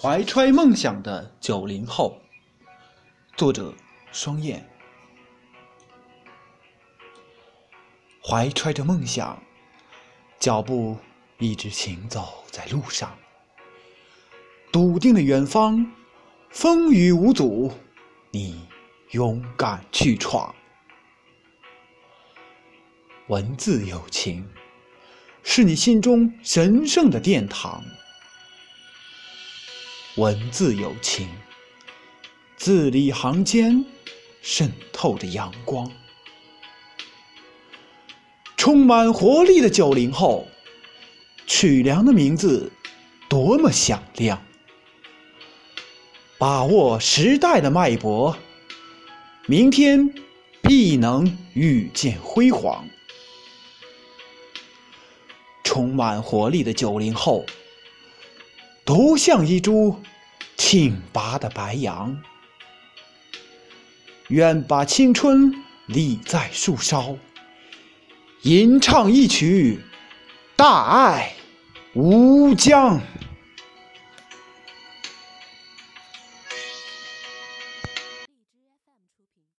怀揣梦想的九零后，作者双燕。怀揣着梦想，脚步一直行走在路上，笃定的远方，风雨无阻，你勇敢去闯。文字友情，是你心中神圣的殿堂。文字有情，字里行间渗透着阳光。充满活力的九零后，曲梁的名字多么响亮！把握时代的脉搏，明天必能遇见辉煌。充满活力的九零后。独像一株挺拔的白杨，愿把青春立在树梢，吟唱一曲《大爱无疆》。